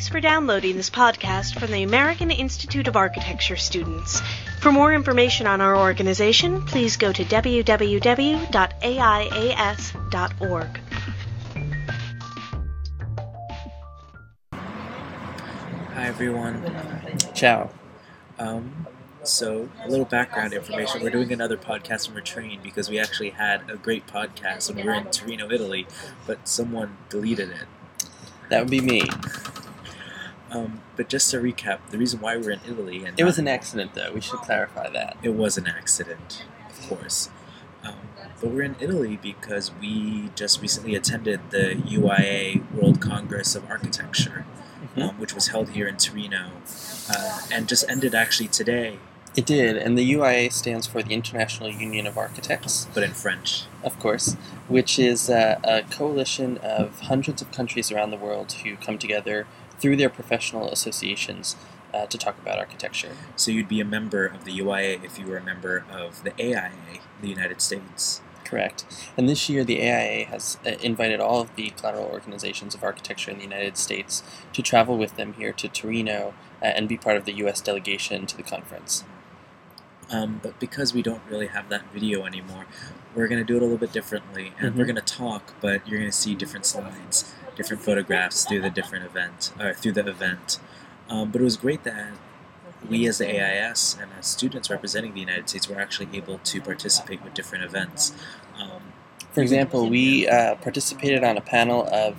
Thanks for downloading this podcast from the American Institute of Architecture students. For more information on our organization, please go to www.aias.org. Hi everyone. Ciao. Um, so a little background information. We're doing another podcast from a train because we actually had a great podcast when we were in Torino, Italy, but someone deleted it. That would be me. Um, but just to recap, the reason why we're in Italy and It was an accident, though. We should clarify that. it was an accident, of course. Um, but we're in Italy because we just recently attended the UIA World Congress of Architecture, Mhm. um, which was held here in Torino, uh, and just ended actually today, It did, and the UIA stands for the International Union of Architects, but in French. of course, which is uh, a coalition of hundreds of countries around the world who come together through their professional associations uh, to talk about architecture. So you'd be a member of the UIA if you were a member of the AIA, the United States. Correct. And this year, the AIA has uh, invited all of the collateral organizations of architecture in the United States to travel with them here to Torino uh, and be part of the U.S. delegation to the conference. Um, but because we don't really have that video anymore, we're going to do it a little bit differently. And we're Mhm. going to talk, but you're going to see different slides, different photographs through the different event, or through the event. Um, but it was great that we as the AIAS and as students representing the United States were actually able to participate with different events. Um, For example, we uh, participated on a panel of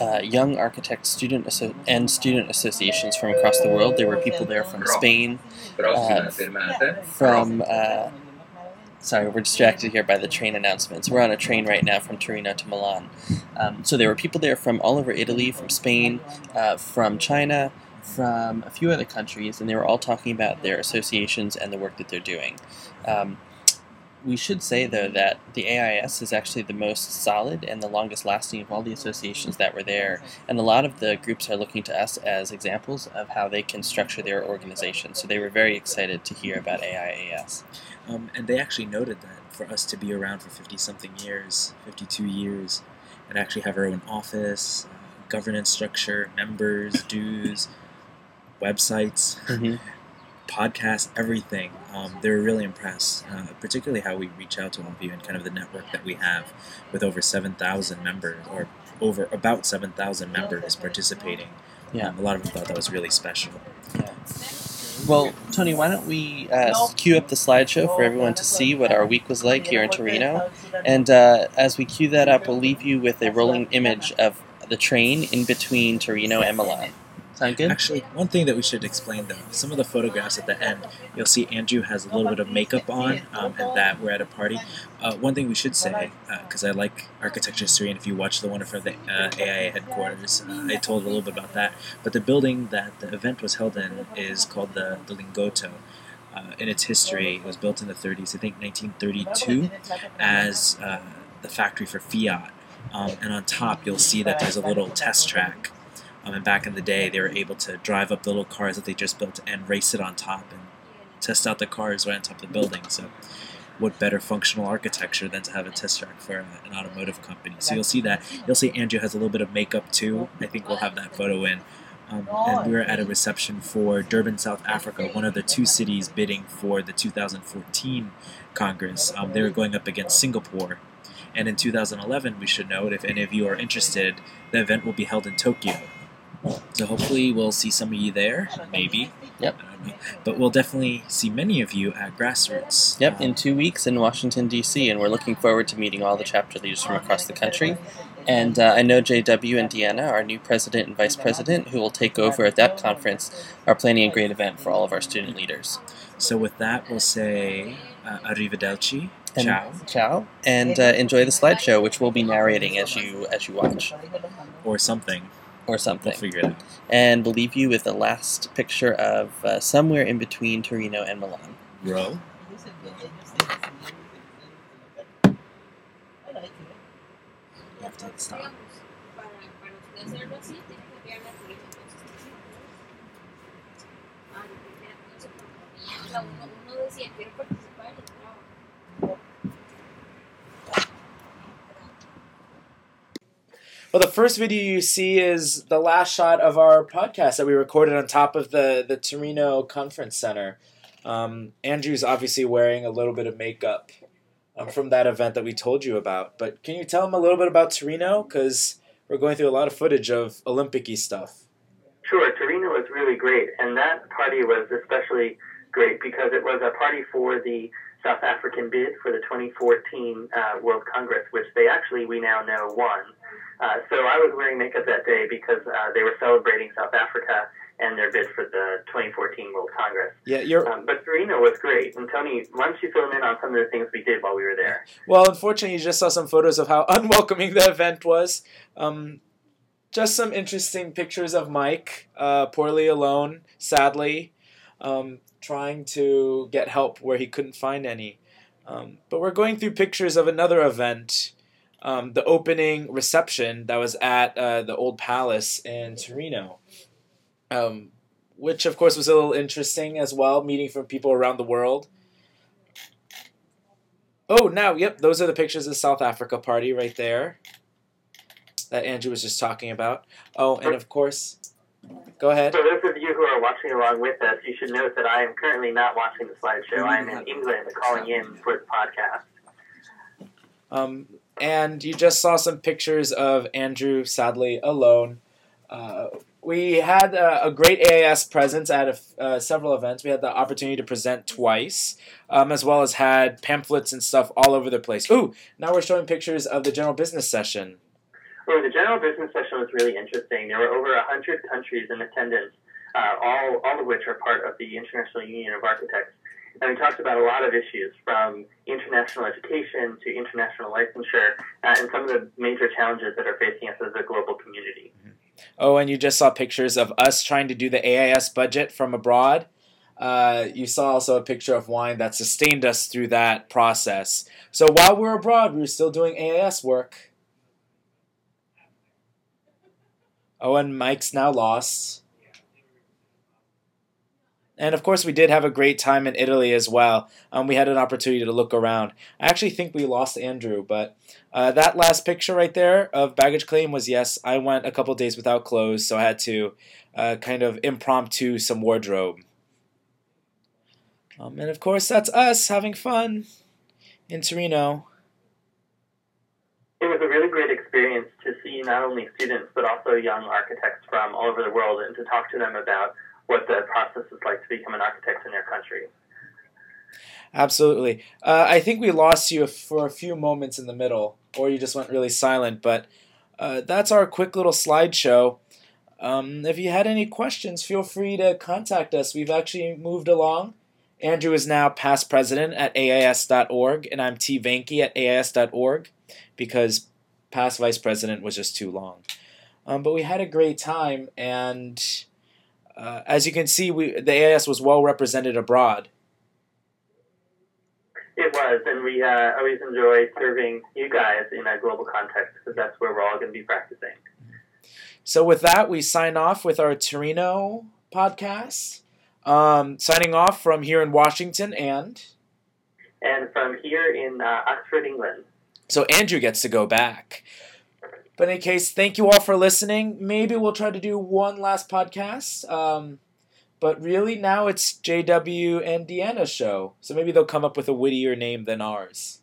uh, young architect student asso- and student associations from across the world. There were people there from Spain, Uh, fermata. from. Sorry, we're distracted here by the train announcements. We're on a train right now from Torino to Milan. Um, so there were people there from all over Italy, from Spain, uh, from China, from a few other countries, and they were all talking about their associations and the work that they're doing. Um, we should say, though, that the AIAS is actually the most solid and the longest lasting of all the associations that were there, and a lot of the groups are looking to us as examples of how they can structure their organization. So they were very excited to hear about AIAS. Um, and they actually noted that for us to be around for 50 something years, 52 years, and actually have our own office, uh, governance structure, members, dues, websites, Mhm. Podcasts, everything, um, they were really impressed, uh, particularly how we reach out to all of you and kind of the network that we have with over 7,000 members, or over about 7,000 members participating. Yeah. Um, a lot of them thought that was really special. Well, Tony, why don't we uh, cue up the slideshow for everyone to see what our week was like here in Torino? And uh, as we cue that up, we'll leave you with a rolling image of the train in between Torino and Milan. Sound good? Actually, one thing that we should explain though, some of the photographs at the end, you'll see Andrew has a little bit of makeup on, um, and that we're at a party. Uh, one thing we should say, because I like architecture history, and if you watch the one from the uh, AIA headquarters, uh, I told a little bit about that. But the building that the event was held in is called the, the Lingotto. Uh, in its history, it was built in the 30s, I think 1932, as uh, the factory for Fiat. Um, and on top, you'll see that there's a little test track. Um, and back in the day, they were able to drive up the little cars that they just built and race it on top and test out the cars right on top of the building. So, what better functional architecture than to have a test track for an automotive company? So you'll see that. You'll see Andrew has a little bit of makeup too. I think we'll have that photo in. Um, and we were at a reception for Durban, South Africa, one of the two cities bidding for the 2014 Congress. Um, they were going up against Singapore. And in 2011, we should note, if any of you are interested, the event will be held in Tokyo. So hopefully we'll see some of you there, maybe. Yep. I. But we'll definitely see many of you at Grassroots. Yep, Um, in two weeks in Washington, D.C., and we're looking forward to meeting all the chapter leaders from across the country. And uh, I know JW and Deanna, our new president and vice president, who will take over at that conference, are planning a great event for all of our student leaders. so with that, we'll say uh, arrivederci, And ciao, Ciao, and uh, enjoy the slideshow, which we'll be narrating as you as you watch, or something. Or We'll something. figure it out. And we'll leave you with the last picture of uh, somewhere in between Torino and Milan. Row. You have to hit stop. Well, the first video you see is the last shot of our podcast that we recorded on top of the the Torino Conference Center. Um, Andrew's obviously wearing a little bit of makeup um, from that event that we told you about. But can you tell him a little bit about Torino? Because we're going through a lot of footage of Olympic-y stuff. Sure, Torino was really great, and that party was especially great because it was a party for the South African bid for the 2014 uh, World Congress, which they actually we now know won. Uh, so I was wearing makeup that day because uh, they were celebrating South Africa and their bid for the 2014 World Congress. Yeah, you're. Um, but Torino was great. And Tony, why don't you fill in on some of the things we did while we were there? Well, unfortunately, you just saw some photos of how unwelcoming the event was. Um, just some interesting pictures of Mike, uh, poorly alone, sadly, um, trying to get help where he couldn't find any. Um, but we're going through pictures of another event, um, the opening reception that was at uh, the Old Palace in Torino, um, which of course was a little interesting as well, meeting from people around the world. Oh, now, yep, those are the pictures of the South Africa party right there that Andrew was just talking about. Oh, and of course, go ahead. So those of you who are watching along with us, you should note that I am currently not watching the slideshow. I am in England calling in for the podcast. Um, and you just saw some pictures of Andrew, sadly alone. Uh, we had a, a, great AIAS presence at a, uh, several events. We had the opportunity to present twice, um, as well as had pamphlets and stuff all over the place. Ooh, now we're showing pictures of the general business session. Well, the general business session was really interesting. There were over 100 countries in attendance, uh, all, all of which are part of the International Union of Architects. And we talked about a lot of issues from international education to international licensure uh, and some of the major challenges that are facing us as a global community. Oh, and you just saw pictures of us trying to do the AIAS budget from abroad. Uh, you saw also a picture of wine that sustained us through that process. So while we were abroad, we were still doing AIAS work. Oh, and Mike's now lost. And of course, we did have a great time in Italy as well. Um, we had an opportunity to look around. I actually think we lost Andrew, but uh, that last picture right there of baggage claim was yes, I went a couple days without clothes, so I had to uh, kind of impromptu some wardrobe. Um, and of course, that's us having fun in Torino it was a really great experience to see not only students but also young architects from all over the world and to talk to them about what the process is like to become an architect in your country. Absolutely. Uh, I think we lost you for a few moments in the middle, or you just went really silent, but uh, that's our quick little slideshow. Um, if you had any questions, feel free to contact us. We've actually moved along. Andrew is now past president at AIAS.org, and I'm T. Vanke at AIAS.org because past vice president was just too long. Um, but we had a great time, and uh, as you can see, we the AIAS was well represented abroad. It was, and we uh, always enjoy serving you guys in a global context because that's where we're all going to be practicing. So, with that, we sign off with our Torino podcast. Um, signing off from here in Washington and. And from here in uh, Oxford, England. So Andrew gets to go back. But in any case, thank you all for listening. Maybe we'll try to do one last podcast. Um, but really, now it's JW and Deanna's show. So maybe they'll come up with a wittier name than ours.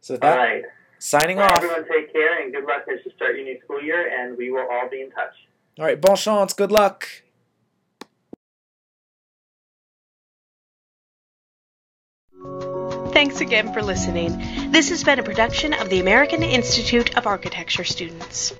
So that, all right. signing well, off. Everyone take care and good luck as you start your new school year, and we will all be in touch. All right, bon chance. Good luck. Thanks again for listening. This has been a production of the American Institute of Architecture students.